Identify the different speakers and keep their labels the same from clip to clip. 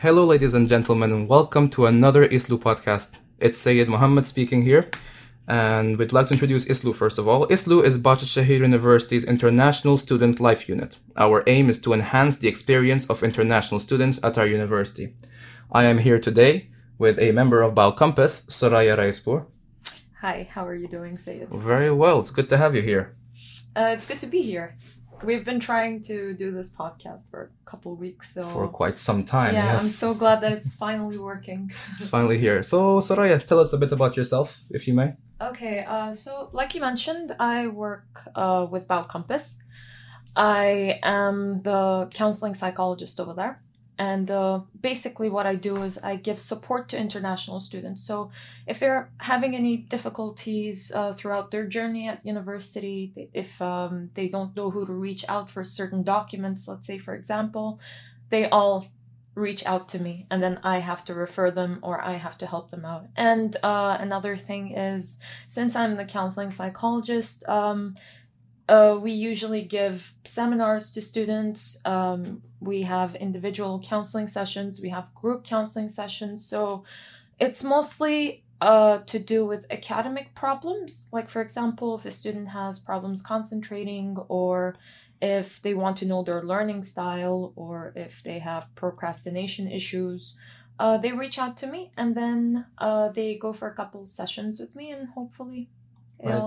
Speaker 1: Hello, ladies and gentlemen, and welcome to another ISLU podcast. It's Seyed Mohammed speaking here, and we'd like to introduce ISLU first of all. ISLU is Bahçeşehir University's International Student Life Unit. Our aim is to enhance the experience of international students at our university. I am here today with a member of BAU Campus, Soraya Raeispour.
Speaker 2: Hi, how are you doing, Seyed?
Speaker 1: Very well, it's good to have you here.
Speaker 2: Uh, it's good to be here. We've been trying to do this podcast for a couple of weeks, so
Speaker 1: For quite some time,
Speaker 2: yeah,
Speaker 1: yes.
Speaker 2: I'm so glad that it's finally working.
Speaker 1: It's finally here. So, Soraya, tell us a bit about yourself, if you may.
Speaker 2: Okay, uh, so like you mentioned, I work uh, with BAU Compass. I am the counseling psychologist over there. And uh, basically, what I do is I give support to international students. So, if they're having any difficulties uh, throughout their journey at university, if um, they don't know who to reach out for certain documents, let's say, for example, they all reach out to me and then I have to refer them or I have to help them out. And uh, another thing is, since I'm the counseling psychologist, um, uh, we usually give seminars to students. Um, we have individual counseling sessions, we have group counseling sessions. So it's mostly uh, to do with academic problems. Like, for example, if a student has problems concentrating or if they want to know their learning style or if they have procrastination issues, uh, they reach out to me and then uh, they go for a couple sessions with me and hopefully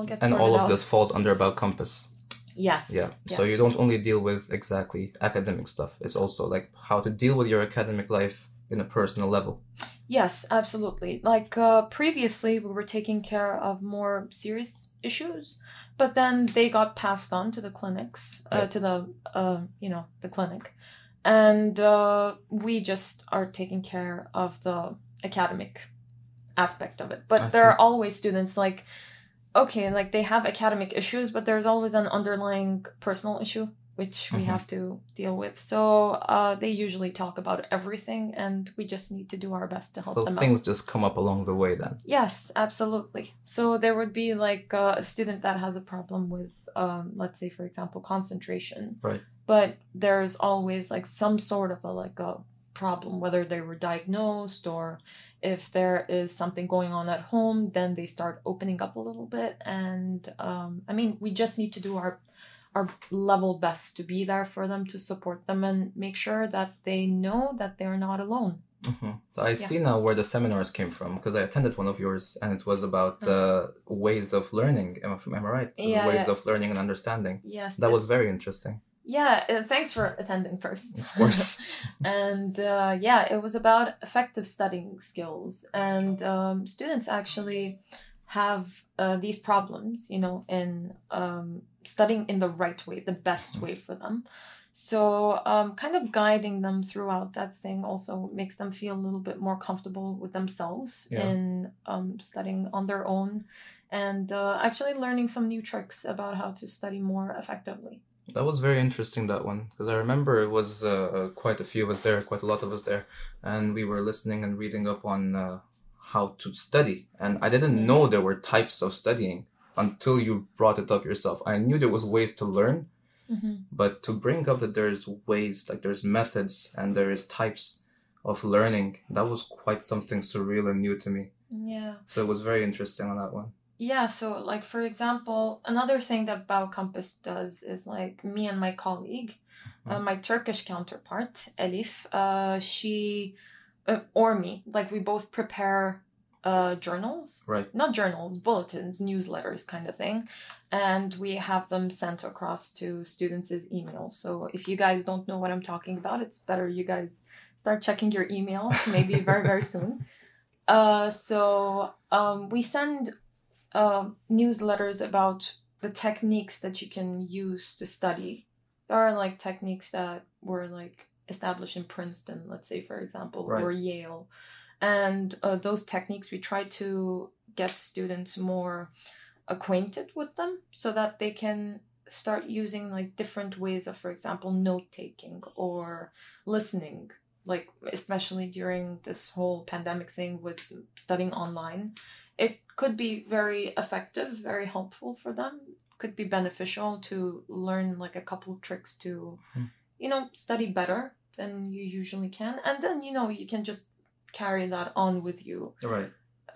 Speaker 2: get
Speaker 1: and all of
Speaker 2: out.
Speaker 1: this falls under About Compass.
Speaker 2: Yes.
Speaker 1: Yeah. So you don't only deal with exactly academic stuff. It's also like how to deal with your academic life in a personal level.
Speaker 2: Yes, absolutely. Like uh, previously, we were taking care of more serious issues, but then they got passed on to the clinics, uh,
Speaker 1: Right.
Speaker 2: to the uh, you know the clinic, and uh, we just are taking care of the academic aspect of it. But
Speaker 1: I
Speaker 2: there
Speaker 1: see.
Speaker 2: are always students like okay, like they have academic issues, but there's always an underlying personal issue which we
Speaker 1: Mhm.
Speaker 2: have to deal with. So uh, they usually talk about everything, and we just need to do our best to help
Speaker 1: So
Speaker 2: them
Speaker 1: things
Speaker 2: out.
Speaker 1: just come up along the way then.
Speaker 2: Yes, absolutely. So there would be like uh, a student that has a problem with, um, let's say, for example, concentration.
Speaker 1: Right.
Speaker 2: But there's always like some sort of a like a problem, whether they were diagnosed or if there is something going on at home, then they start opening up a little bit. And um, I mean, we just need to do our our level best to be there for them to support them and make sure that they know that they're not alone.
Speaker 1: hmm So I see now where the seminars came from because I attended one of yours and it was about
Speaker 2: Uh-huh.
Speaker 1: uh, ways of learning. Am I, am I right?
Speaker 2: Yeah,
Speaker 1: ways
Speaker 2: yeah.
Speaker 1: of learning and understanding.
Speaker 2: Yes,
Speaker 1: That was very interesting.
Speaker 2: Yeah, uh, thanks for attending first.
Speaker 1: Of course.
Speaker 2: and uh, yeah, it was about effective studying skills. And um, students actually have uh, these problems, you know, in um, studying in the right way, the best way for them. So, um, kind of guiding them throughout that thing also makes them feel a little bit more comfortable with themselves
Speaker 1: Yeah.
Speaker 2: in um, studying on their own and uh, actually learning some new tricks about how to study more effectively.
Speaker 1: That was very interesting, that one, because I remember it was uh, quite a few of us there, quite a lot of us there, and we were listening and reading up on uh, how to study. And I didn't
Speaker 2: Mhm.
Speaker 1: know there were types of studying until you brought it up yourself. I knew there was ways to learn, but to bring up that there's ways, like there's methods and there is types of learning, that was quite something surreal and new to me.
Speaker 2: Yeah.
Speaker 1: So it was very interesting on that one.
Speaker 2: Yeah, so like for example, another thing that BAU Compass does is like me and my colleague, uh, my Turkish counterpart, Elif, uh, she, uh, or me, like we both prepare uh, journals,
Speaker 1: Right.
Speaker 2: not journals, bulletins, newsletters kind of thing. And we have them sent across to students' emails. So if you guys don't know what I'm talking about, it's better you guys start checking your emails maybe very, very soon. Uh, so um, we send uh, newsletters about the techniques that you can use to study. There are like techniques that were like established in Princeton, let's say for example,
Speaker 1: Right.
Speaker 2: or Yale, and uh, those techniques we try to get students more acquainted with them so that they can start using like different ways of for example note taking or listening like especially during this whole pandemic thing with studying online it could be very effective very helpful for them could be beneficial to learn like a couple tricks to
Speaker 1: Hmm.
Speaker 2: you know study better than you usually can, and then you know you can just carry that on with you.
Speaker 1: Right.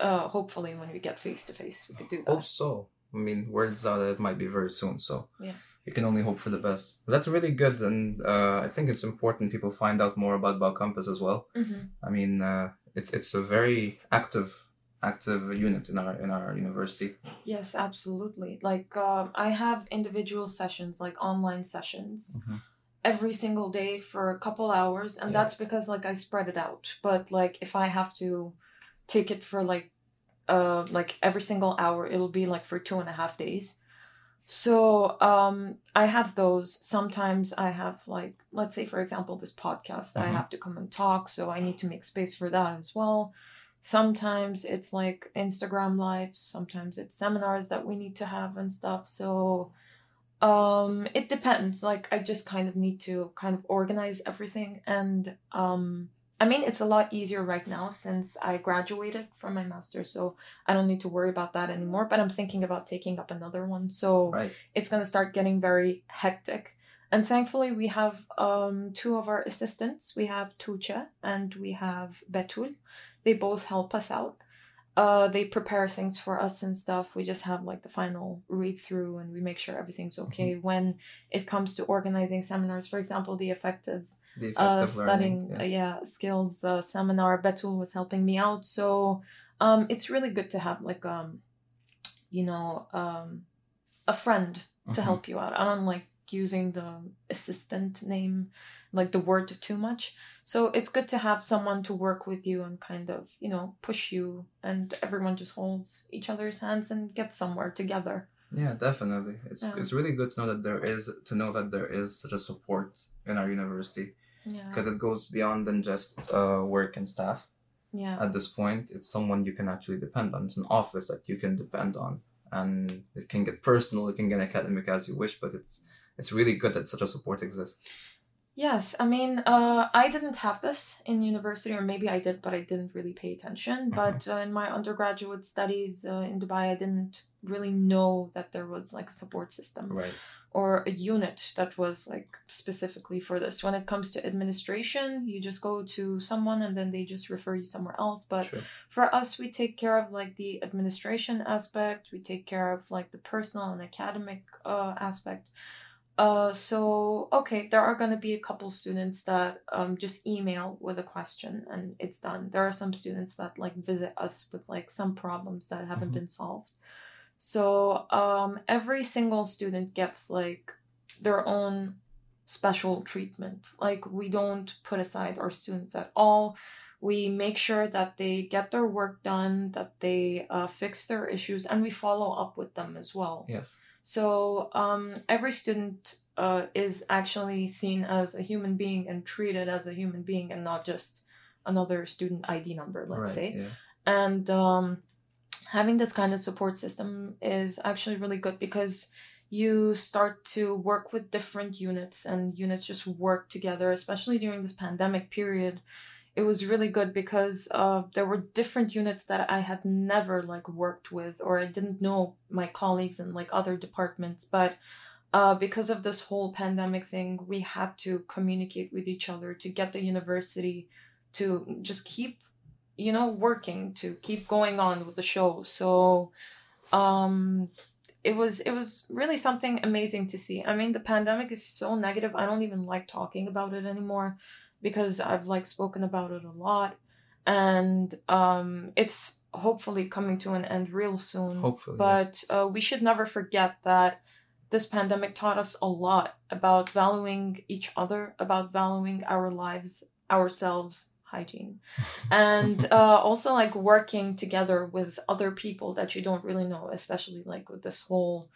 Speaker 2: Uh, hopefully, when we get face to face, we could do that.
Speaker 1: Hope so. I mean, words out it might be very soon, so
Speaker 2: Yeah.
Speaker 1: you can only hope for the best. That's really good, and uh, I think it's important people find out more about Biocampus as well.
Speaker 2: Mhm.
Speaker 1: I mean, uh, it's it's a very active active unit in our in our university.
Speaker 2: Yes, absolutely. Like um, I have individual sessions, like online sessions, every single day for a couple hours, and
Speaker 1: Yeah.
Speaker 2: that's because like I spread it out. But like if I have to take it for like uh like every single hour, it'll be like for two and a half days. So um I have those. Sometimes I have like let's say for example this podcast, I
Speaker 1: Mhm.
Speaker 2: have to come and talk, so I need to make space for that as well. Sometimes it's like Instagram lives, sometimes it's seminars that we need to have and stuff. So um it depends. Like I just kind of need to kind of organize everything and um I mean it's a lot easier right now since I graduated from my master's, so I don't need to worry about that anymore. But I'm thinking about taking up another one. So
Speaker 1: Right.
Speaker 2: it's going to start getting very hectic. And thankfully, we have um, two of our assistants. We have Tuche and we have Betul. They both help us out. Uh, they prepare things for us and stuff. We just have like the final read through and we make sure everything's okay. When it comes to organizing seminars, for example, the effective
Speaker 1: The
Speaker 2: uh, studying
Speaker 1: learning.
Speaker 2: uh, yeah skills uh, seminar betul was helping me out so um it's really good to have like um you know um a friend to
Speaker 1: Mhm.
Speaker 2: help you out i don't like using the assistant name like the word too much so it's good to have someone to work with you and kind of you know push you and everyone just holds each other's hands and gets somewhere together
Speaker 1: Yeah, definitely. It's
Speaker 2: Yeah.
Speaker 1: it's really good to know that there is to know that there is such a support in our university
Speaker 2: yeah
Speaker 1: because it goes beyond than just uh, work and staff.
Speaker 2: yeah
Speaker 1: At this point, it's someone you can actually depend on. It's an office that you can depend on, and it can get personal, it can get academic as you wish, but it's it's really good that such a support exists.
Speaker 2: Yes, I mean, uh, I didn't have this in university, or maybe I did, but I didn't really pay attention. But uh, in my undergraduate studies uh, in Dubai, I didn't really know that there was like a support system
Speaker 1: Right.
Speaker 2: or a unit that was like specifically for this. When it comes to administration, you just go to someone and then they just refer you somewhere else. But
Speaker 1: True.
Speaker 2: for us, we take care of like the administration aspect, we take care of like the personal and academic uh, aspect. Uh, so okay, there are gonna be a couple students that um just email with a question and it's done. There are some students that like visit us with like some problems that haven't
Speaker 1: Mhm.
Speaker 2: been solved. So um every single student gets like their own special treatment. Like we don't put aside our students at all. We make sure that they get their work done, that they uh, fix their issues, and we follow up with them as well.
Speaker 1: Yes.
Speaker 2: So um, every student uh, is actually seen as a human being and treated as a human being and not just another student ID number, let's
Speaker 1: right.
Speaker 2: say.
Speaker 1: Yeah.
Speaker 2: And um, having this kind of support system is actually really good because you start to work with different units and units just work together, especially during this pandemic period. It was really good because uh, there were different units that I had never like worked with or I didn't know my colleagues in like other departments, but uh, because of this whole pandemic thing, we had to communicate with each other to get the university to just keep you know working to keep going on with the show. So um it was it was really something amazing to see. I mean the pandemic is so negative i don't even like talking about it anymore because i've like spoken about it a lot. And um it's hopefully coming to an end real soon.
Speaker 1: Hopefully.
Speaker 2: but uh, we should never forget that this pandemic taught us a lot about valuing each other about valuing our lives ourselves hygiene. And uh, also like working together with other people that you don't really know especially like with this whole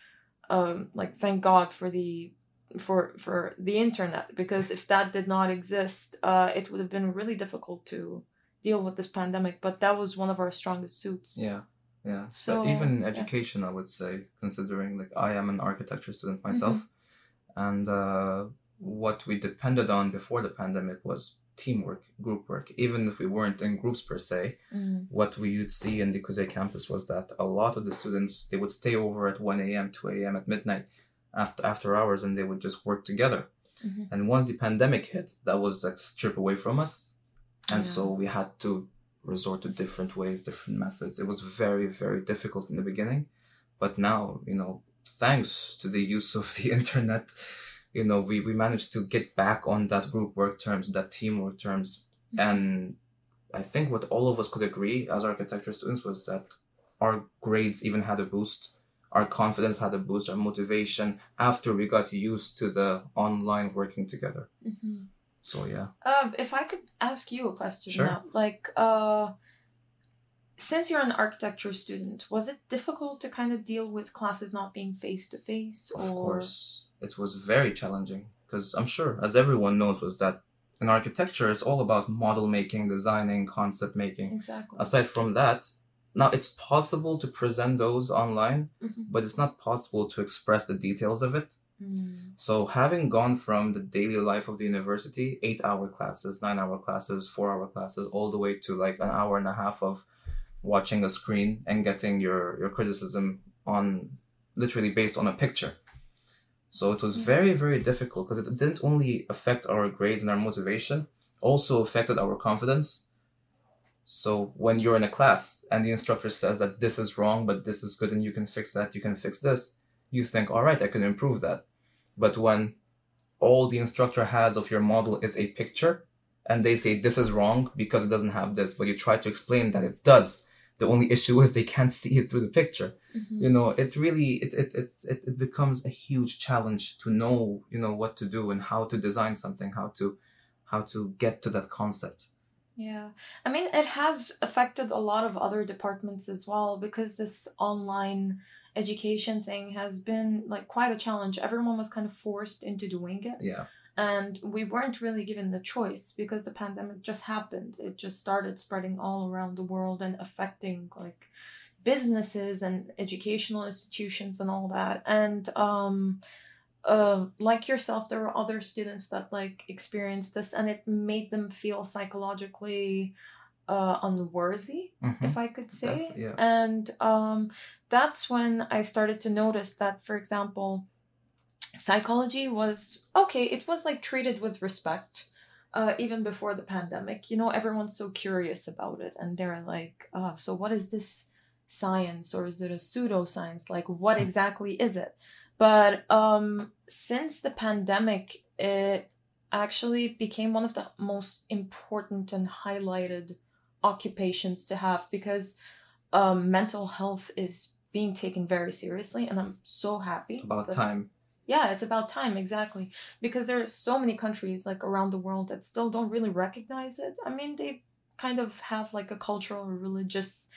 Speaker 2: um like thank god for the for for the internet because if that did not exist uh it would have been really difficult to deal with this pandemic but that was one of our strongest suits
Speaker 1: Yeah, yeah.
Speaker 2: So,
Speaker 1: So even
Speaker 2: yeah.
Speaker 1: education, I would say, considering like I am an architecture student myself,
Speaker 2: Mm-hmm.
Speaker 1: and uh, what we depended on before the pandemic was teamwork, group work. Even if we weren't in groups per se,
Speaker 2: Mm.
Speaker 1: what we would see in the Kuzey campus was that a lot of the students they would stay over at one a.m., two a.m. at midnight, after after hours, and they would just work together.
Speaker 2: Mhm.
Speaker 1: And once the pandemic hit, that was like stripped away from us. And
Speaker 2: Yeah.
Speaker 1: so we had to resort to different ways, different methods. It was very, very difficult in the beginning. But now, you know, thanks to the use of the internet, you know, we, we managed to get back on that group work terms, that teamwork terms.
Speaker 2: Mhm.
Speaker 1: And I think what all of us could agree as architecture students was that our grades even had a boost. Our confidence had a boost, our motivation after we got used to the online working together.
Speaker 2: Mhm.
Speaker 1: So yeah.
Speaker 2: Um, if I could ask you a question
Speaker 1: Sure.
Speaker 2: now, like, uh, since you're an architecture student, was it difficult to kind of deal with classes not being face to face,
Speaker 1: Of course, it was very challenging because I'm sure, as everyone knows, was that in architecture it's all about model making, designing, concept making.
Speaker 2: exactly?
Speaker 1: Aside from that, now it's possible to present those online,
Speaker 2: Mhm.
Speaker 1: but it's not possible to express the details of it.
Speaker 2: Mm.
Speaker 1: So having gone from the daily life of the university, eight hour classes, nine hour classes, four hour classes, all the way to like an hour and a half of watching a screen and getting your, your criticism on literally based on a picture. So it was
Speaker 2: Yeah.
Speaker 1: very, very difficult because it didn't only affect our grades and our motivation, also affected our confidence. So when you're in a class and the instructor says that this is wrong, but this is good and you can fix that, you can fix this, you think, all right, I can improve that. But when all the instructor has of your model is a picture and they say this is wrong because it doesn't have this, but you try to explain that it does. The only issue is they can't see it through the picture.
Speaker 2: Mhm.
Speaker 1: You know, it really it it, it it it becomes a huge challenge to know, you know, what to do and how to design something, how to how to get to that concept.
Speaker 2: Yeah. I mean, it has affected a lot of other departments as well because this online education thing has been like quite a challenge. Everyone was kind of forced into doing it.
Speaker 1: Yeah.
Speaker 2: And we weren't really given the choice because the pandemic just happened. It just started spreading all around the world and affecting like businesses and educational institutions and all that. And um uh, like yourself, there were other students that like experienced this, and it made them feel psychologically uh, unworthy,
Speaker 1: Mhm.
Speaker 2: if I could say.
Speaker 1: Def- yeah.
Speaker 2: And um, that's when I started to notice that, for example, psychology was okay. It was like treated with respect. Uh, even before the pandemic, you know, everyone's so curious about it, and they're like, uh, "So, what is this science, or is it a pseudoscience? Like, what
Speaker 1: Hmm.
Speaker 2: exactly is it?" But um, since the pandemic, it actually became one of the most important and highlighted occupations to have because um, mental health is being taken very seriously, and I'm so happy.
Speaker 1: It's about time.
Speaker 2: yeah, it's about time, exactly. Because there are so many countries like around the world that still don't really recognize it. I mean, they kind of have like a cultural or religious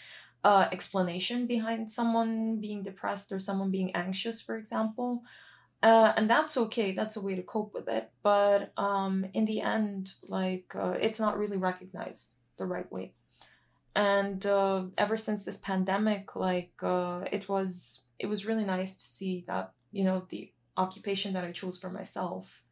Speaker 2: uh, explanation behind someone being depressed or someone being anxious, for example. Uh, and that's okay. That's a way to cope with it. But um, in the end, like, uh, it's not really recognized the right way. And uh, ever since this pandemic, like, uh, it was it was really nice to see that you know the occupation that I chose for myself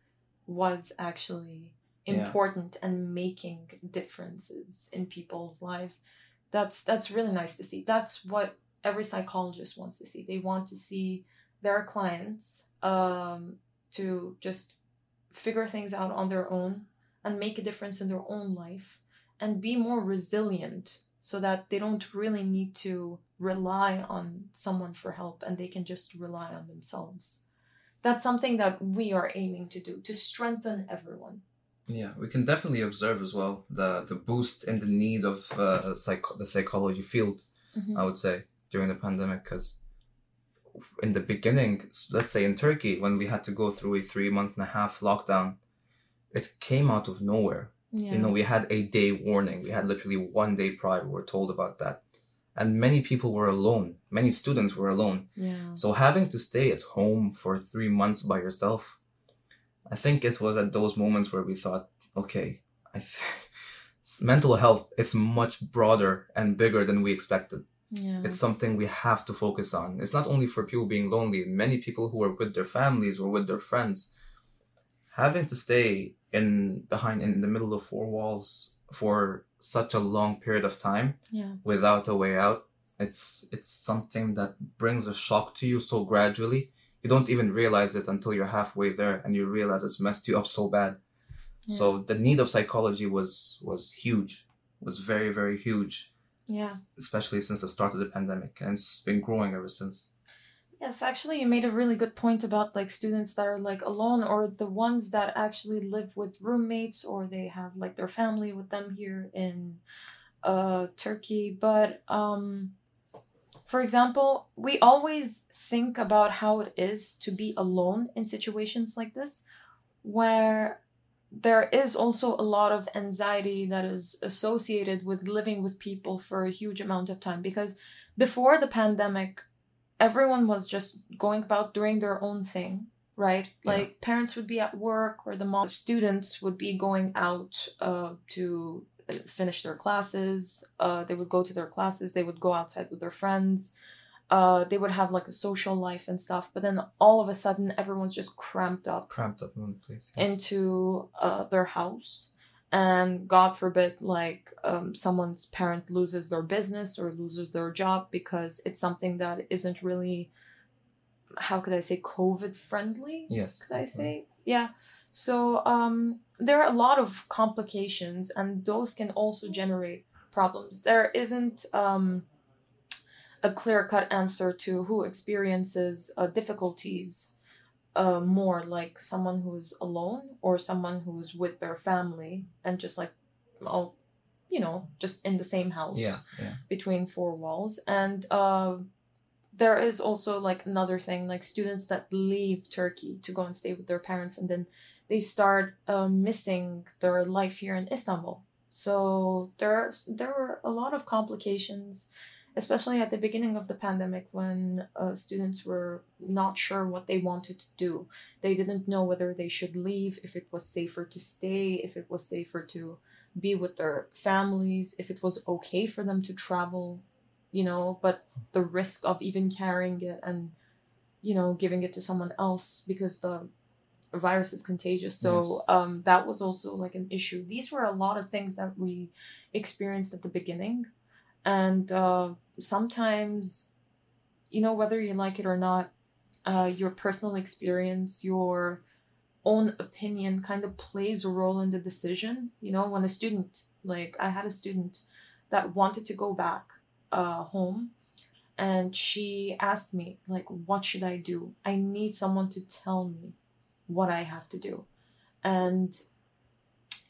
Speaker 2: was actually
Speaker 1: Yeah.
Speaker 2: important and making differences in people's lives. That's that's really nice to see. That's what every psychologist wants to see. They want to see their clients um, to just figure things out on their own and make a difference in their own life and be more resilient so that they don't really need to rely on someone for help and they can just rely on themselves. That's something that we are aiming to do to strengthen everyone.
Speaker 1: Yeah, we can definitely observe as well the the boost in the need of uh, psych- the psychology field. I would say during the pandemic because in the beginning, let's say in Turkey, when we had to go through a three month and a half lockdown, it came out of nowhere.
Speaker 2: Yeah.
Speaker 1: You know, we had a day warning. We had literally one day prior. We were told about that, and many people were alone. Many students were alone.
Speaker 2: yeah.
Speaker 1: So having to stay at home for three months by yourself, I think it was at those moments where we thought, okay, I th- mental health is much broader and bigger than we expected.
Speaker 2: Yeah.
Speaker 1: It's something we have to focus on. It's not only for people being lonely. Many people who are with their families or with their friends, having to stay in behind in the middle of four walls for such a long period of time
Speaker 2: yeah.
Speaker 1: without a way out it's it's something that brings a shock to you so gradually you don't even realize it until you're halfway there and you realize it's messed you up so bad. So the need of psychology was was huge, was very very huge,
Speaker 2: Yeah.
Speaker 1: especially since the start of the pandemic, and it's been growing ever since.
Speaker 2: Yes, actually, you made a really good point about like students that are like alone or the ones that actually live with roommates or they have like their family with them here in uh Turkey. But um for example, we always think about how it is to be alone in situations like this where there is also a lot of anxiety that is associated with living with people for a huge amount of time because before the pandemic everyone was just going about doing their own thing right
Speaker 1: Yeah.
Speaker 2: like parents would be at work or the mom students would be going out uh, to finish their classes uh, they would go to their classes they would go outside with their friends uh, they would have like a social life and stuff but then all of a sudden everyone's just cramped up
Speaker 1: Cramped up in one place. yes.
Speaker 2: into uh, their house and god forbid like um, someone's parent loses their business or loses their job because it's something that isn't really how could i say covid friendly
Speaker 1: yes.
Speaker 2: could i say yeah so um, there are a lot of complications and those can also generate problems there isn't um, a clear cut answer to who experiences uh, difficulties uh, more like someone who's alone or someone who's with their family and just like all you know just in the same house
Speaker 1: Yeah. Yeah.
Speaker 2: between four walls and uh, there is also like another thing like students that leave turkey to go and stay with their parents and then they start uh, missing their life here in istanbul. So there there were a lot of complications especially at the beginning of the pandemic when uh, students were not sure what they wanted to do. They didn't know whether they should leave if it was safer to stay if it was safer to be with their families if it was okay for them to travel you know but the risk of even carrying it and you know giving it to someone else because the virus is contagious. So
Speaker 1: Yes.
Speaker 2: um that was also like an issue. These were a lot of things that we experienced at the beginning. And uh sometimes you know whether you like it or not uh your personal experience your own opinion kind of plays a role in the decision. You know when a student like i had a student that wanted to go back uh home and she asked me like what should i do? I need someone to tell me what i have to do and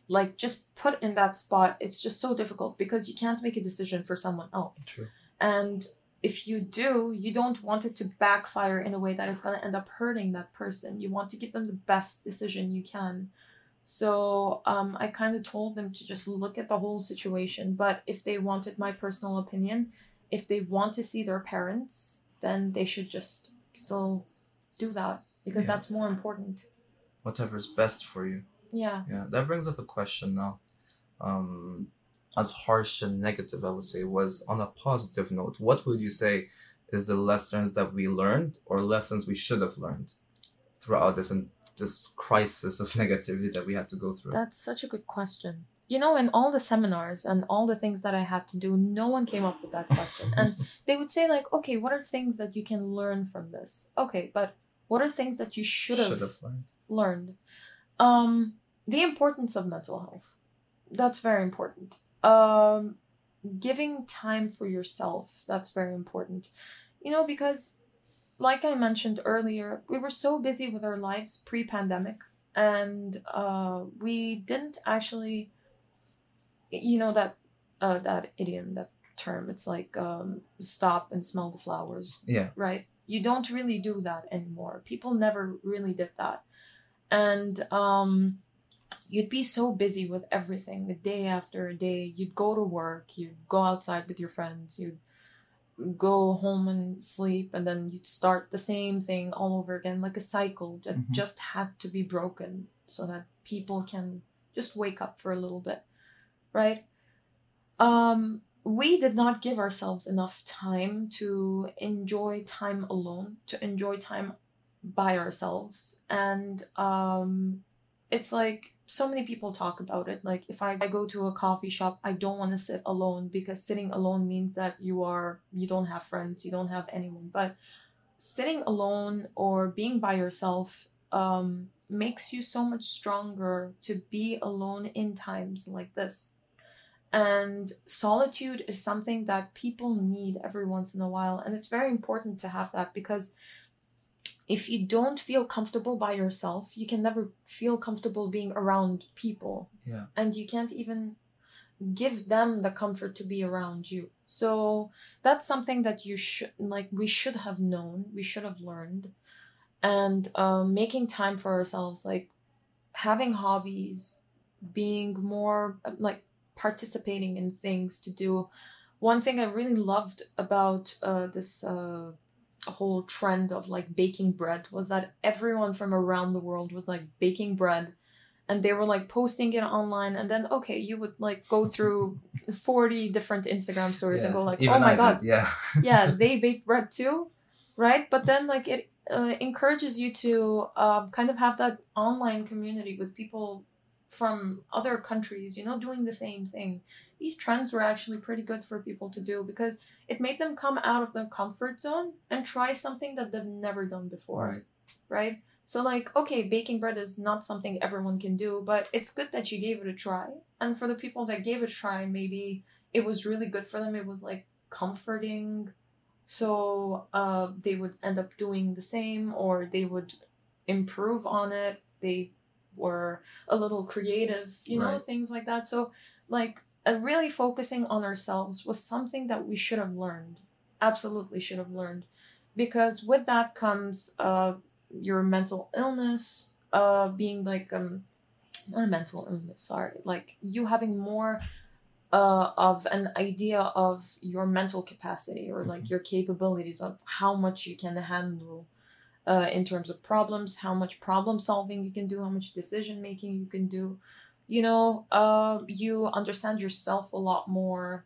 Speaker 2: like just put in that spot it's just so difficult because you can't make a decision for someone else
Speaker 1: True.
Speaker 2: and if you do, you don't want it to backfire in a way that is going to end up hurting that person. You want to give them the best decision you can. So um, I kind of told them to just look at the whole situation. But if they wanted my personal opinion, if they want to see their parents, then they should just still do that because
Speaker 1: Yeah.
Speaker 2: that's more important.
Speaker 1: Whatever's best for you.
Speaker 2: Yeah.
Speaker 1: Yeah. That brings up a question now. Um, as harsh and negative, I would say, was on a positive note. What would you say is the lessons that we learned or lessons we should have learned throughout this and this crisis of negativity that we had to go through?
Speaker 2: That's such a good question. You know, in all the seminars and all the things that I had to do, no one came up with that question. And they would say, like, okay, what are things that you can learn from this? Okay, but what are things that you should have
Speaker 1: learned.
Speaker 2: learned? Um, the importance of mental health. That's very important. Um, giving time for yourself. That's very important. You know, because like I mentioned earlier, we were so busy with our lives pre pandemic and uh, we didn't actually, you know, that uh, that idiom, that term, it's like um, stop and smell the flowers
Speaker 1: Yeah.
Speaker 2: right? You don't really do that anymore. People never really did that. And um you'd be so busy with everything, the day after day. You'd go to work, you'd go outside with your friends, you'd go home and sleep and then you'd start the same thing all over again like a cycle that
Speaker 1: Mhm.
Speaker 2: just had to be broken so that people can just wake up for a little bit right um we did not give ourselves enough time to enjoy time alone to enjoy time by ourselves. And um it's like so many people talk about it. Like if i, I go to a coffee shop i don't want to sit alone because sitting alone means that you are you don't have friends you don't have anyone. But sitting alone or being by yourself um, makes you so much stronger to be alone in times like this. And solitude is something that people need every once in a while. And it's very important to have that because if you don't feel comfortable by yourself, you can never feel comfortable being around people.
Speaker 1: Yeah.
Speaker 2: And you can't even give them the comfort to be around you. So that's something that you should like we should have known, we should have learned. And um, making time for ourselves, like having hobbies, being more like participating in things to do. One thing I really loved about uh, this uh, whole trend of like baking bread was that everyone from around the world was like baking bread and they were like posting it online and then okay you would like go through 40 different instagram stories and go like
Speaker 1: Even
Speaker 2: oh my
Speaker 1: I
Speaker 2: god
Speaker 1: did, yeah.
Speaker 2: yeah they bake bread too right but then like it uh, encourages you to um, kind of have that online community with people from other countries you know doing the same thing. These trends were actually pretty good for people to do because it made them come out of their comfort zone and try something that they've never done before
Speaker 1: Right.
Speaker 2: right? So like okay baking bread is not something everyone can do but it's good that you gave it a try. And for the people that gave it a try maybe it was really good for them. It was like comforting. So uh, they would end up doing the same or they would improve on it. They were a little creative you know
Speaker 1: Right.
Speaker 2: things like that so like uh, really focusing on ourselves was something that we should have learned absolutely should have learned because with that comes uh, your mental illness uh, being like um not a mental illness sorry like you having more uh, of an idea of your mental capacity or like
Speaker 1: Mhm.
Speaker 2: your capabilities of how much you can handle uh, in terms of problems, how much problem solving you can do, how much decision making you can do. You know, uh, you understand yourself a lot more.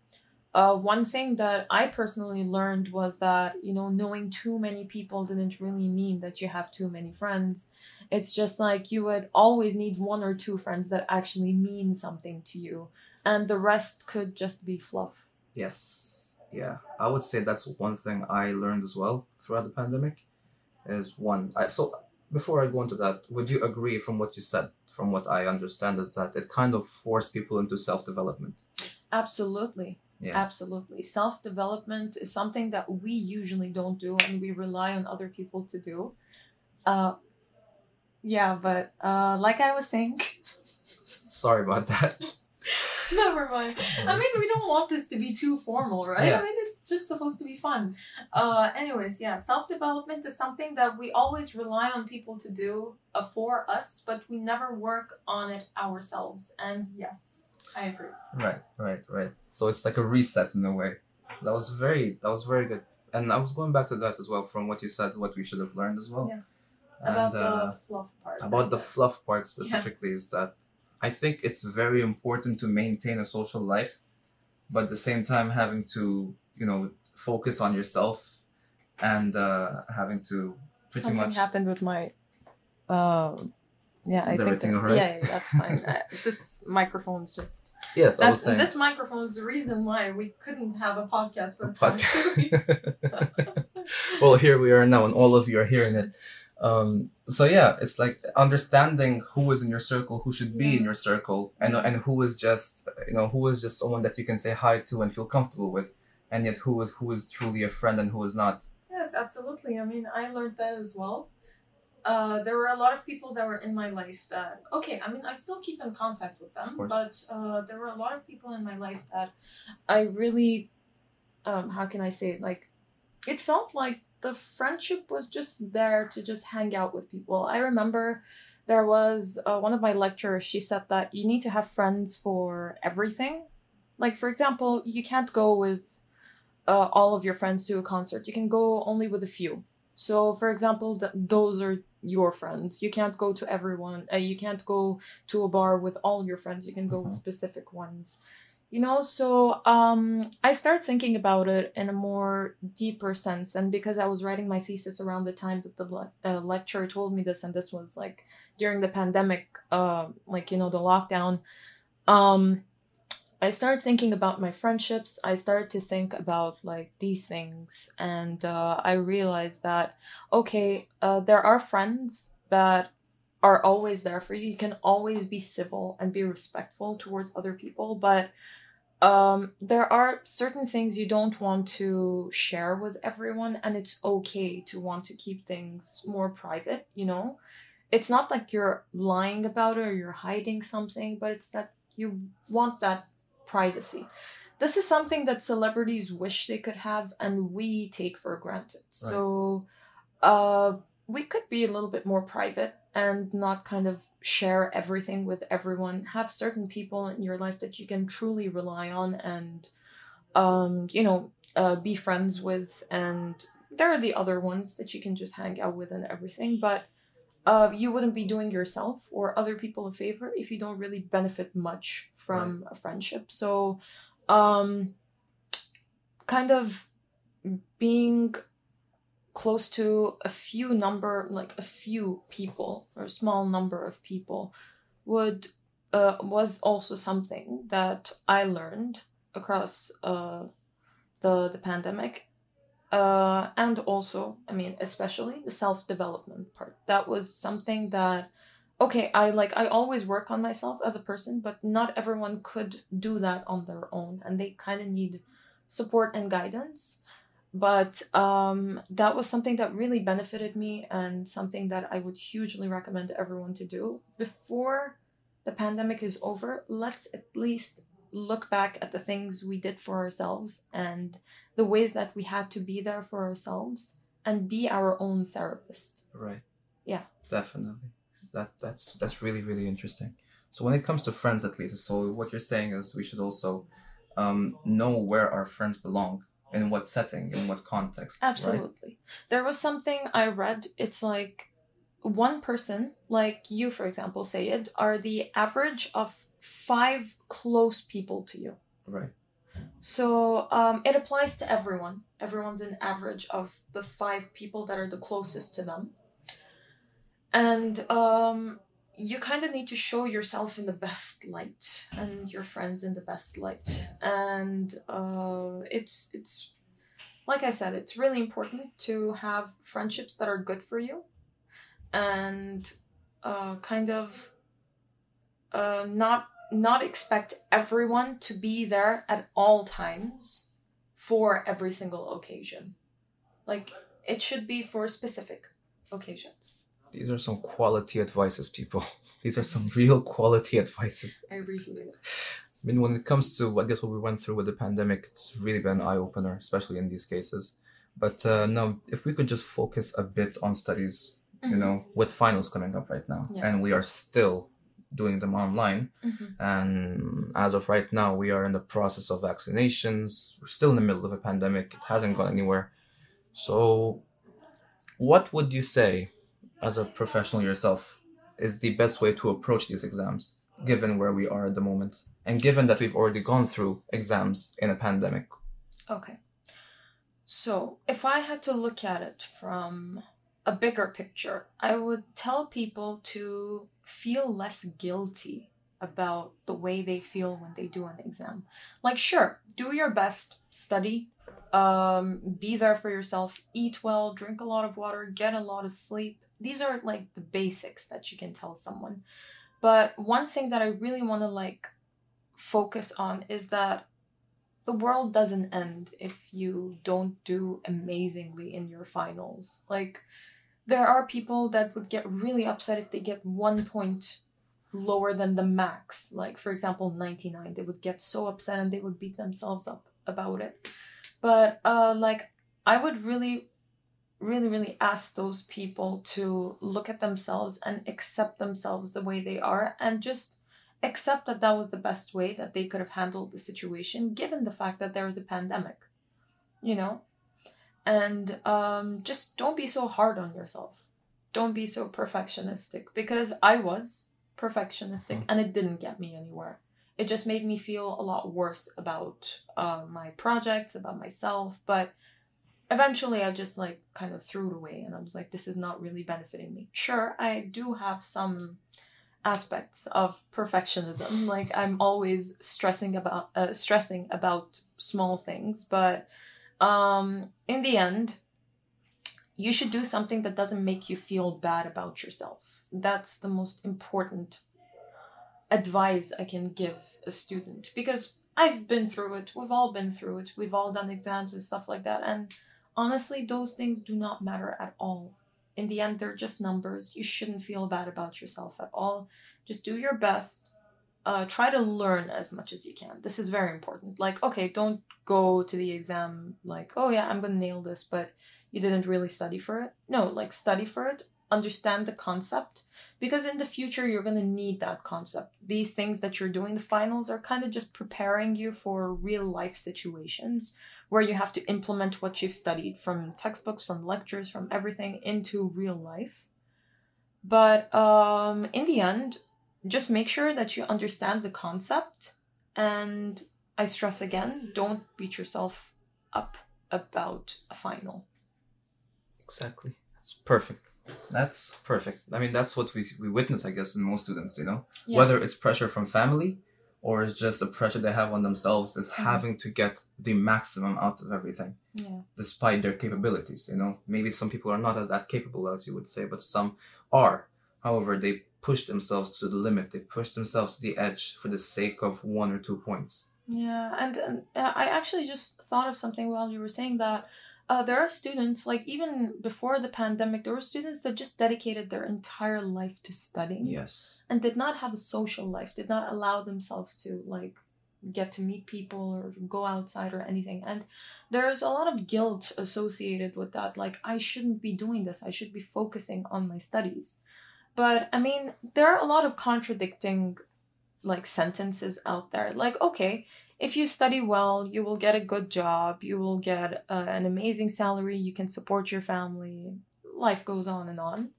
Speaker 2: Uh, one thing that I personally learned was that, you know, knowing too many people didn't really mean that you have too many friends. It's just like you would always need one or two friends that actually mean something to you and the rest could just be fluff.
Speaker 1: Yes. Yeah. I would say that's one thing I learned as well throughout the pandemic. Is one. I, so before I go into that, would you agree from what you said, from what I understand, is that it kind of forced people into self development?
Speaker 2: Absolutely.
Speaker 1: Yeah.
Speaker 2: Absolutely. Self development is something that we usually don't do and we rely on other people to do. Uh, yeah, but uh, like I was saying,
Speaker 1: Sorry about that.
Speaker 2: never mind. I mean, we don't want this to be too formal, right?
Speaker 1: Yeah.
Speaker 2: I mean, just supposed to be fun. Uh, anyways, yeah, self development is something that we always rely on people to do uh, for us, but we never work on it ourselves. And yes, I agree.
Speaker 1: Right, right, right. So it's like a reset in a way. So that was very that was very good. And I was going back to that as well from what you said, what we should have learned as well.
Speaker 2: Yeah.
Speaker 1: And,
Speaker 2: About
Speaker 1: uh,
Speaker 2: the fluff part.
Speaker 1: about the fluff part specifically is that I think it's very important to maintain a social life, but at the same time having to you know focus on yourself and uh, having to pretty
Speaker 2: Something
Speaker 1: much
Speaker 2: happened with my. Uh, yeah, I think that-
Speaker 1: alright?
Speaker 2: yeah, yeah, that's fine. uh, this microphone's just
Speaker 1: yes I was saying
Speaker 2: this microphone is the reason why we couldn't have a podcast for the past two weeks.
Speaker 1: podcast. well, here we are now, and all of you are hearing it. Um, so yeah, it's like understanding who is in your circle, who should be in your circle, and and who is just you know who is just someone that you can say hi to and feel comfortable with, and yet who is who is truly a friend and who is not.
Speaker 2: Yes, absolutely. I mean, I learned that as well. Uh, there were a lot of people that were in my life that, okay, I mean, I still keep in contact with them, but uh, there were a lot of people in my life that I really, um, how can I say it? Like, it felt like the friendship was just there to just hang out with people. I remember there was uh, one of my lecturers, she said that you need to have friends for everything. Like, for example, you can't go with uh, all of your friends to a concert. You can go only with a few. So, for example, th- those are your friends. You can't go to everyone. Uh, you can't go to a bar with all your friends. You can go with
Speaker 1: Mhm.
Speaker 2: specific ones. You know, so um, I start thinking about it in a more deeper sense. And because I was writing my thesis around the time that the le- uh, lecturer told me this, and this was like during the pandemic, uh, like, you know, the lockdown, um, I started thinking about my friendships. I started to think about like these things, and uh, I realized that okay, uh, there are friends that are always there for you. You can always be civil and be respectful towards other people, but um, there are certain things you don't want to share with everyone, and it's okay to want to keep things more private, you know? It's not like you're lying about it or you're hiding something, but it's that you want that privacy. This is something that celebrities wish they could have, and we take for granted.
Speaker 1: Right.
Speaker 2: So, uh, we could be a little bit more private and not kind of share everything with everyone. Have certain people in your life that you can truly rely on and, um, you know, uh, be friends with. And there are the other ones that you can just hang out with and everything. But uh, you wouldn't be doing yourself or other people a favor if you don't really benefit much from a friendship. So, um, kind of being close to a few number like a few people or a small number of people would uh, was also something that I learned across uh, the the pandemic uh, and also I mean especially the self development part that was something that okay I like I always work on myself as a person but not everyone could do that on their own and they kind of need support and guidance but um, that was something that really benefited me and something that I would hugely recommend everyone to do before the pandemic is over. Let's at least look back at the things we did for ourselves and the ways that we had to be there for ourselves and be our own therapist.
Speaker 1: Right.
Speaker 2: Yeah.
Speaker 1: Definitely. That that's that's really really interesting. So when it comes to friends, at least, so what you're saying is we should also um, know where our friends belong in what setting, in what context. right?
Speaker 2: Absolutely. There was something I read. It's like one person, like you, for example, Seyed, are the average of five close people to you.
Speaker 1: Right.
Speaker 2: So um, it applies to everyone. Everyone's an average of the five people that are the closest to them. And um, you kind of need to show yourself in the best light and your friends in the best light. And uh, it's it's like I said, it's really important to have friendships that are good for you, and uh, kind of uh, not not expect everyone to be there at all times for every single occasion. Like it should be for specific occasions.
Speaker 1: These are some quality advices, people. These are some real quality advices.
Speaker 2: I appreciate it.
Speaker 1: I mean, when it comes to, I guess, what we went through with the pandemic, it's really been an eye opener, especially in these cases. But uh, now, if we could just focus a bit on studies, you know, with finals coming up right now, and we are still doing them online.
Speaker 2: Mhm.
Speaker 1: And as of right now, we are in the process of vaccinations. We're still in the middle of a pandemic. It hasn't gone anywhere. So, what would you say, as a professional yourself, is the best way to approach these exams, given where we are at the moment, and given that we've already gone through exams in a pandemic?
Speaker 2: Okay. So, if I had to look at it from a bigger picture, I would tell people to feel less guilty about the way they feel when they do an exam. Like, sure, do your best, study, um, be there for yourself, eat well, drink a lot of water, get a lot of sleep. These are like the basics that you can tell someone. But one thing that I really want to like focus on is that the world doesn't end if you don't do amazingly in your finals. Like, there are people that would get really upset if they get one point lower than the max. Like, for example, 99. They would get so upset and they would beat themselves up about it. But, uh, like, I would really, really, really ask those people to look at themselves and accept themselves the way they are and just accept that that was the best way that they could have handled the situation given the fact that there was a pandemic you know and um, just don't be so hard on yourself don't be so perfectionistic because i was perfectionistic
Speaker 1: Mm.
Speaker 2: and it didn't get me anywhere it just made me feel a lot worse about uh, my projects about myself but eventually i just like kind of threw it away and i was like this is not really benefiting me sure i do have some aspects of perfectionism. like I'm always stressing about uh, stressing about small things, but um, in the end, you should do something that doesn't make you feel bad about yourself. That's the most important advice I can give a student because I've been through it. We've all been through it. We've all done exams and stuff like that. And honestly, those things do not matter at all. In the end, they're just numbers. You shouldn't feel bad about yourself at all. Just do your best. Uh, try to learn as much as you can. This is very important. Like, okay, don't go to the exam like, oh yeah, I'm gonna nail this, but you didn't really study for it. No, like study for it, understand the concept, because in the future you're gonna need that concept. These things that you're doing, the finals, are kind of just preparing you for real life situations where you have to implement what you've studied from textbooks, from lectures, from everything into real life. But um, in the end, just make sure that you understand the concept. And I stress again, don't beat yourself up about a final.
Speaker 1: Exactly. That's perfect. That's perfect. I mean, that's what we, we witness, I guess, in most students, you know?
Speaker 2: Yeah.
Speaker 1: Whether it's pressure from family or it's just the pressure they have on themselves, is
Speaker 2: Mhm.
Speaker 1: having to get the maximum out of everything,
Speaker 2: Yeah.
Speaker 1: despite their capabilities, you know? Maybe some people are not as that capable as you would say, but some are. However, they push themselves to the limit, they push themselves to the edge for the sake of one or two points.
Speaker 2: Yeah, and, and uh, I actually just thought of something while you were saying that. Uh, there are students, like even before the pandemic, there were students that just dedicated their entire life to studying
Speaker 1: Yes.
Speaker 2: and did not have a social life, did not allow themselves to like get to meet people or go outside or anything. And there's a lot of guilt associated with that. Like, I shouldn't be doing this, I should be focusing on my studies. But I mean, there are a lot of contradicting like sentences out there. Like, okay, if you study well, you will get a good job, you will get uh, an amazing salary, you can support your family, life goes on and on.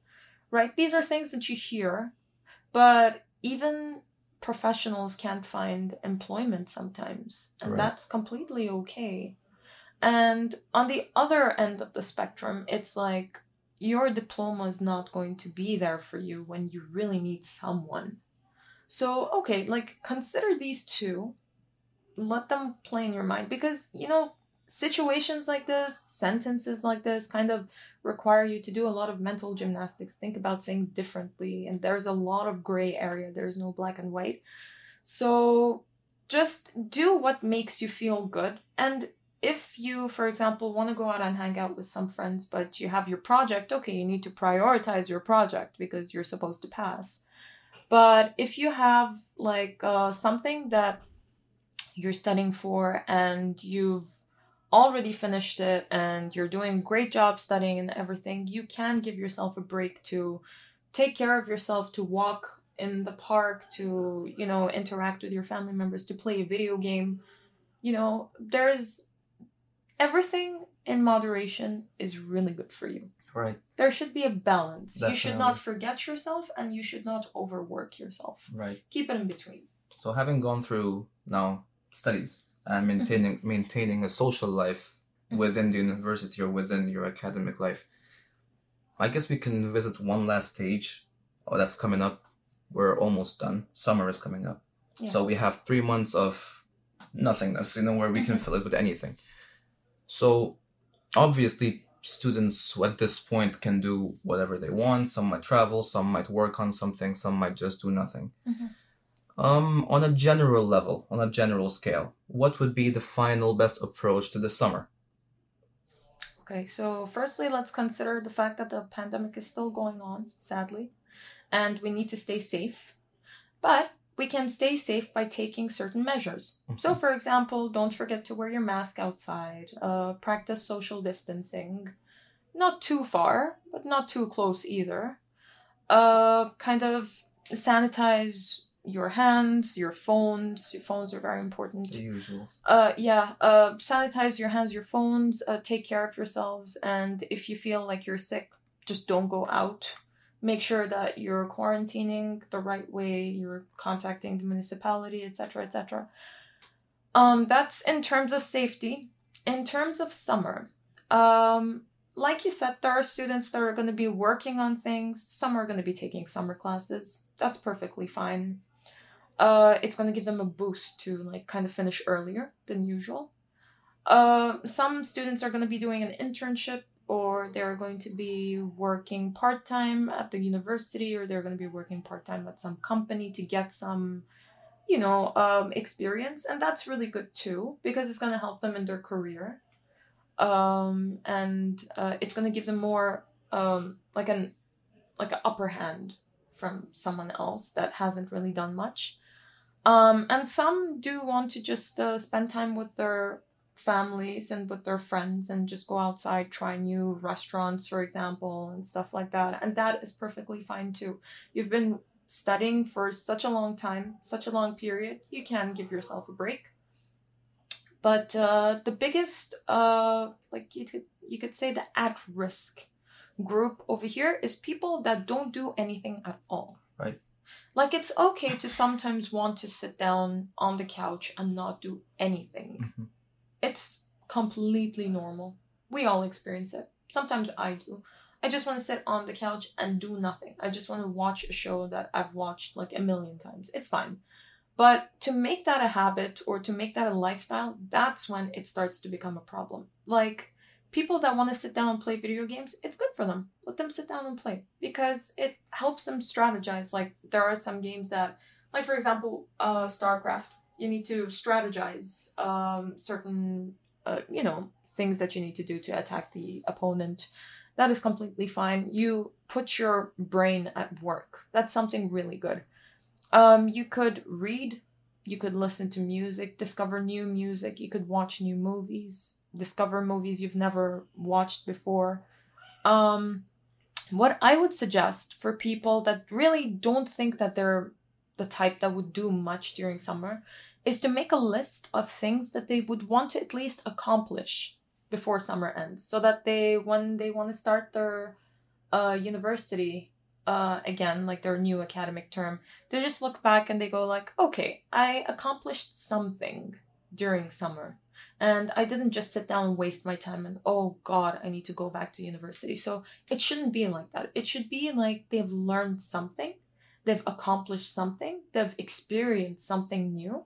Speaker 2: Right? These are things that you hear, but even professionals can't find employment sometimes, and
Speaker 1: Right.
Speaker 2: that's completely okay. And on the other end of the spectrum, it's like your diploma is not going to be there for you when you really need someone. So, okay, like consider these two, let them play in your mind because, you know, situations like this, sentences like this kind of require you to do a lot of mental gymnastics, think about things differently, and there's a lot of gray area. There's no black and white. So, just do what makes you feel good. And if you, for example, want to go out and hang out with some friends, but you have your project, okay, you need to prioritize your project because you're supposed to pass. But if you have like uh, something that you're studying for and you've already finished it and you're doing a great job studying and everything, you can give yourself a break to take care of yourself, to walk in the park, to, you know, interact with your family members, to play a video game. You know, there's everything in moderation is really good for you.
Speaker 1: Right.
Speaker 2: There should be a balance. You should not forget yourself and you should not overwork yourself.
Speaker 1: Right.
Speaker 2: Keep it in between.
Speaker 1: So having gone through now studies and maintaining maintaining a social life
Speaker 2: Mhm.
Speaker 1: within the university or within your academic life, I guess we can visit one last stage. Oh, that's coming up. We're almost done. Summer is coming up.
Speaker 2: Yeah.
Speaker 1: So we have three months of nothingness, you know, where we can
Speaker 2: Mhm.
Speaker 1: fill it with anything. So obviously students at this point can do whatever they want. Some might travel, some might work on something, some might just do nothing.
Speaker 2: Mhm.
Speaker 1: Um, on a general level, on a general scale, what would be the final best approach to the summer?
Speaker 2: Okay, so firstly, let's consider the fact that the pandemic is still going on, sadly, and we need to stay safe. But we can stay safe by taking certain measures. So,
Speaker 1: Mhm.
Speaker 2: for example, don't forget to wear your mask outside, uh, practice social distancing, not too far, but not too close either. Uh, kind of sanitize your hands, your phones. Your phones are very important
Speaker 1: The usuals.
Speaker 2: uh yeah uh sanitize your hands your phones uh, take care of yourselves and if you feel like you're sick just don't go out make sure that you're quarantining the right way you're contacting the municipality etc etc um that's in terms of safety in terms of summer um like you said, there are students that are going to be working on things. Some are going to be taking summer classes. That's perfectly fine. Uh, it's going to give them a boost to like kind of finish earlier than usual. Uh, some students are going to be doing an internship or they're going to be working part time at the university or they're going to be working part time at some company to get some you know um, experience and that's really good too because it's going to help them in their career. Um, and uh, it's going to give them more um, like an like an upper hand from someone else that hasn't really done much. Um, and some do want to just uh, spend time with their families and with their friends and just go outside, try new restaurants, for example, and stuff like that. And that is perfectly fine too. You've been studying for such a long time, such a long period, you can give yourself a break. But uh, the biggest, uh, like you could, you could say, the at risk group over here is people that don't do anything at all.
Speaker 1: Right.
Speaker 2: Like it's okay to sometimes want to sit down on the couch and not do anything.
Speaker 1: Mhm.
Speaker 2: It's completely normal. We all experience it. Sometimes I do. I just want to sit on the couch and do nothing. I just want to watch a show that I've watched like a million times. It's fine. But to make that a habit or to make that a lifestyle, that's when it starts to become a problem. Like people that want to sit down and play video games, it's good for them. Let them sit down and play because it helps them strategize. Like there are some games that, like for example, uh, StarCraft, you need to strategize um, certain, uh, you know, things that you need to do to attack the opponent. That is completely fine. You put your brain at work. That's something really good. Um, you could read, you could listen to music, discover new music, you could watch new movies, discover movies you've never watched before. Um, what I would suggest for people that really don't think that they're the type that would do much during summer is to make a list of things that they would want to at least accomplish before summer ends so that they when they want to start their uh, university uh, again like their new academic term they just look back and they go like okay i accomplished something during summer and i didn't just sit down and waste my time and oh god i need to go back to university. So it shouldn't be like that. It should be like they've learned something they've accomplished something they've experienced something new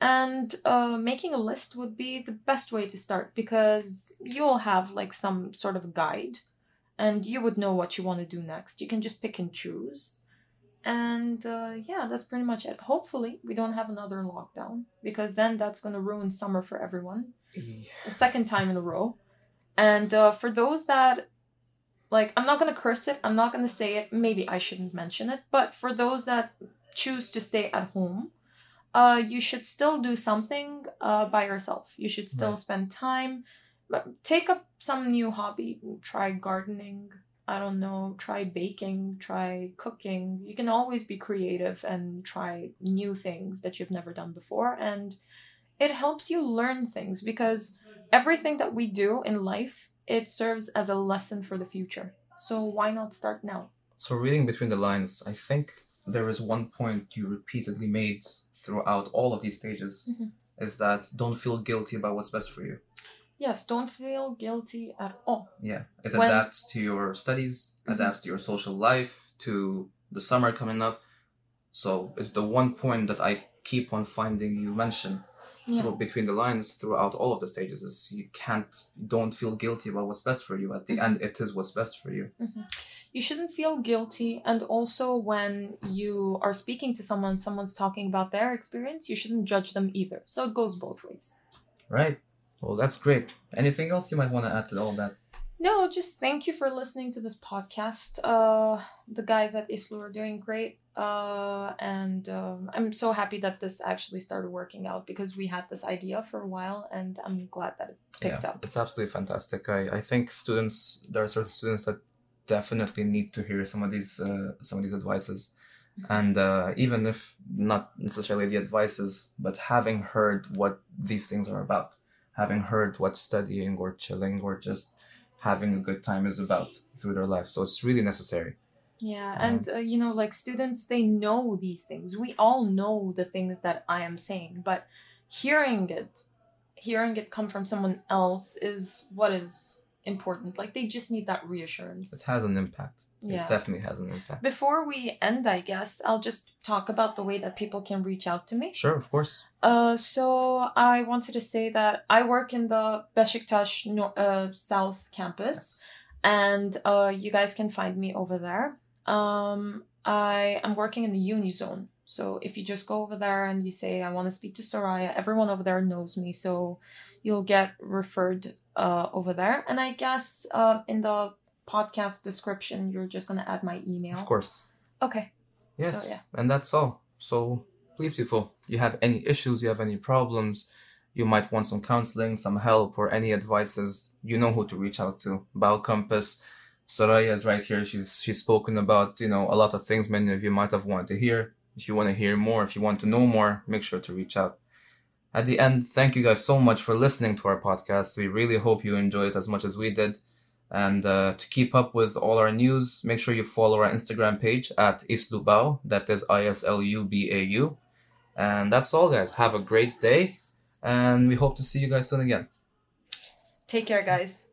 Speaker 2: and uh, making a list would be the best way to start because you'll have like some sort of guide and you would know what you want to do next. You can just pick and choose. And uh, yeah that's pretty much it. Hopefully we don't have another lockdown because then that's going to ruin summer for everyone. A second time in a row. And uh, for those that like i'm not going to curse it i'm not going to say it maybe i shouldn't mention it but for those that choose to stay at home uh, you should still do something uh, by yourself you should still
Speaker 1: Right.
Speaker 2: spend time take up some new hobby try gardening i don't know try baking try cooking you can always be creative and try new things that you've never done before and it helps you learn things because everything that we do in life it serves as a lesson for the future so why not start now
Speaker 1: So, reading between the lines, I think there is one point you repeatedly made throughout all of these stages
Speaker 2: Mhm.
Speaker 1: is that don't feel guilty about what's best for you.
Speaker 2: yes don't feel guilty at all
Speaker 1: Yeah, it
Speaker 2: When-
Speaker 1: adapts to your studies,
Speaker 2: Mhm.
Speaker 1: adapts to your social life, to the summer coming up. So, it's the one point that I keep on finding you mention
Speaker 2: yeah
Speaker 1: through, between the lines throughout all of the stages is you can't, don't feel guilty about what's best for you. At the
Speaker 2: Mhm.
Speaker 1: end, it is what's best for you.
Speaker 2: you shouldn't feel guilty and also when you are speaking to someone someone's talking about their experience you shouldn't judge them either so it goes both ways
Speaker 1: Right. Well, that's great. Anything else you might want to add to all that?
Speaker 2: no just thank you for listening to this podcast uh the guys at islu are doing great uh and um, i'm so happy that this actually started working out because we had this idea for a while and i'm glad that it picked
Speaker 1: yeah,
Speaker 2: up
Speaker 1: It's absolutely fantastic. I, I think students there are certain students that definitely need to hear some of these uh, some of these advices, and uh, even if not necessarily the advices, but having heard what these things are about, having heard what studying or chilling or just having a good time is about through their life. So it's really necessary.
Speaker 2: Yeah,
Speaker 1: Um,
Speaker 2: and uh, you know, like students, they know these things. We all know the things that I am saying, but hearing it, hearing it come from someone else is what is important. Like they just need that reassurance.
Speaker 1: It has an impact.
Speaker 2: Yeah.
Speaker 1: It definitely has an impact.
Speaker 2: Before we end, I guess I'll just talk about the way that people can reach out to me.
Speaker 1: Sure, of course.
Speaker 2: Uh, so I wanted to say that I work in the Besiktas uh, South campus, and uh, you guys can find me over there. Um, I am working in the uni zone. So if you just go over there and you say I want to speak to Soraya, everyone over there knows me, so you'll get referred uh, over there. And I guess uh, in the podcast description, you're just gonna add my email.
Speaker 1: Of course.
Speaker 2: Okay.
Speaker 1: Yes.
Speaker 2: yeah.
Speaker 1: And that's all. So please, people, you have any issues, you have any problems, you might want some counseling, some help, or any advices, you know who to reach out to. BAU Compass. Soraya is right here. She's she's spoken about, you know, a lot of things many of you might have wanted to hear. If you want to hear more, if you want to know more, make sure to reach out. At the end, thank you guys so much for listening to our podcast. We really hope you enjoy it as much as we did. And uh, to keep up with all our news, make sure you follow our Instagram page at islubau. That is I S L U B A U. And that's all, guys. Have a great day. And we hope to see you guys soon again.
Speaker 2: Take care, guys.